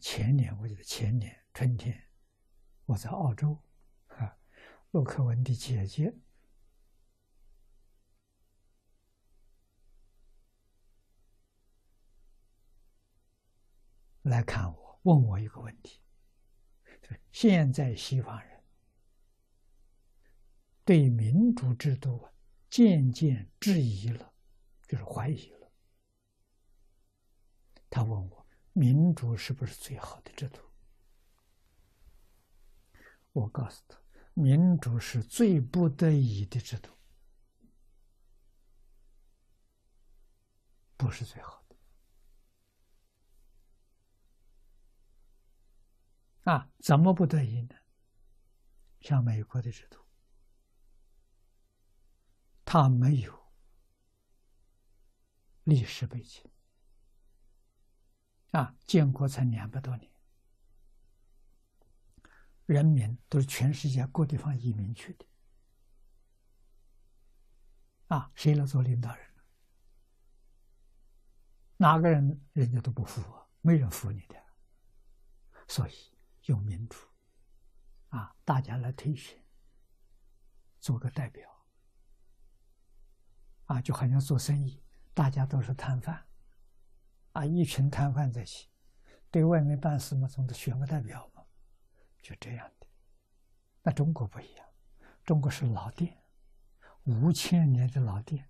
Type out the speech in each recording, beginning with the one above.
前年我记得前年春天，我在澳洲，啊，陆克文的姐姐来看我，问我一个问题：现在西方人对民主制度啊渐渐质疑了，就是怀疑了。他问我。民主是不是最好的制度？我告诉他，民主是最不得已的制度，不是最好的。啊，怎么不得已呢？像美国的制度，它没有历史背景。啊，建国才两百多年，人民都是全世界各地方移民去的。啊，谁来做领导人？哪个人人家都不服，没人服你的。所以用民主，啊，大家来推选，做个代表。啊，就好像做生意，大家都是摊贩。啊，一群摊贩在一起，对外面办事嘛，总得选个代表嘛，就这样的。那中国不一样，中国是老店，五千年的老店，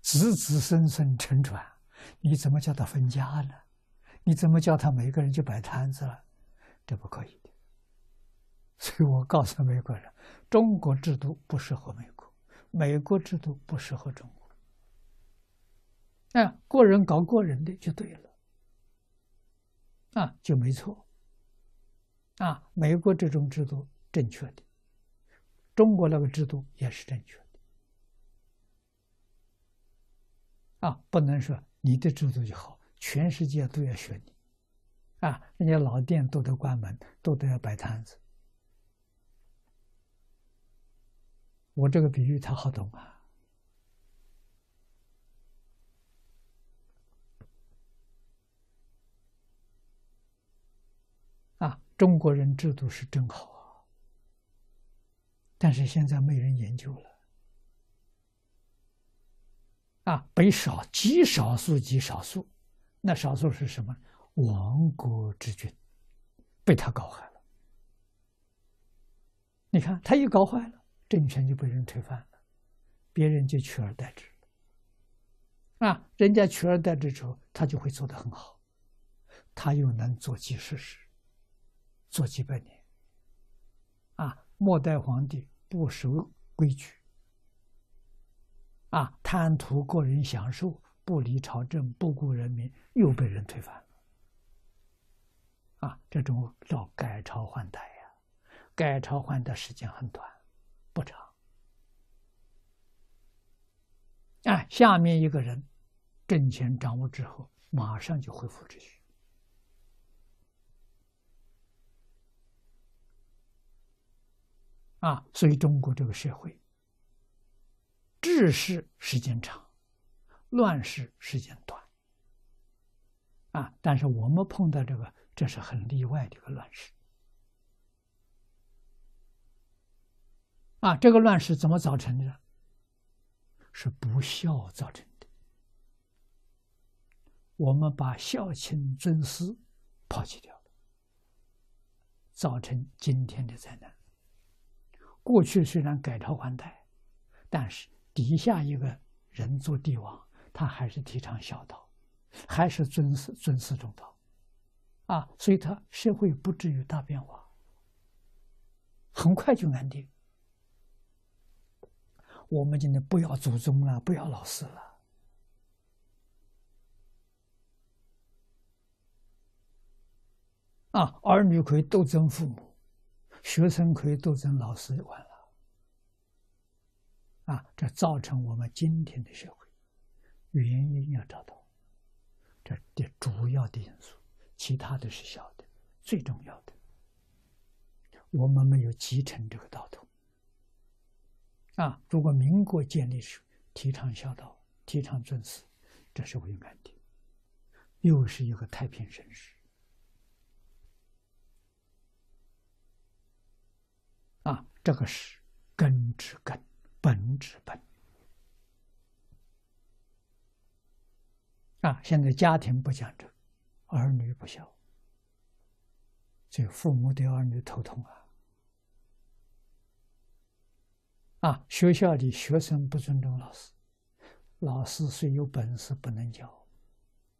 子子孙孙承传，你怎么叫他分家呢？你怎么叫他每个人去摆摊子了？这不可以的。所以我告诉美国人，中国制度不适合美国，美国制度不适合中国。啊，个人搞个人的就对了，啊，就没错。啊，美国这种制度正确的，中国那个制度也是正确的。啊，不能说你的制度就好，全世界都要学你。啊，人家老店都得关门，都得要摆摊子。我这个比喻他好懂啊。中国人制度是真好啊，但是现在没人研究了。啊，被少极少数极少数，那少数是什么？亡国之君，被他搞坏了。你看，他一搞坏了，政权就被人推翻了，别人就取而代之。啊，人家取而代之之后，他就会做得很好，他又能做几十事。做几百年，啊，末代皇帝不守规矩，啊，贪图个人享受，不理朝政，不顾人民，又被人推翻了，啊，这种叫改朝换代呀，改朝换代时间很短，不长，啊，下面一个人政权掌握之后，马上就恢复秩序。啊，所以中国这个社会，治世时间长，乱世时间短。啊，但是我们碰到这个，这是很例外的一个乱世。啊，这个乱世怎么造成的？是不孝造成的。我们把孝亲尊师抛弃掉了，造成今天的灾难。过去虽然改朝换代，但是底下一个人做帝王，他还是提倡孝道，还是尊师尊师重道，啊，所以他社会不至于大变化，很快就安定。我们今天不要祖宗了，不要老师了，啊，儿女可以斗争父母。学生可以斗争老师就完了，啊，这造成我们今天的社会原因要找到，这的主要的因素，其他的是小的，最重要的，我们没有继承这个道统，啊，如果民国建立时提倡孝道，提倡尊师，这是会安定，又是一个太平盛世。这个是根之根，本之本。啊，现在家庭不讲这，儿女不孝，这父母对儿女头痛啊！啊，学校里学生不尊重老师，老师虽有本事不能教，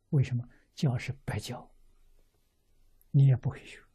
为什么？教是白教，你也不会学。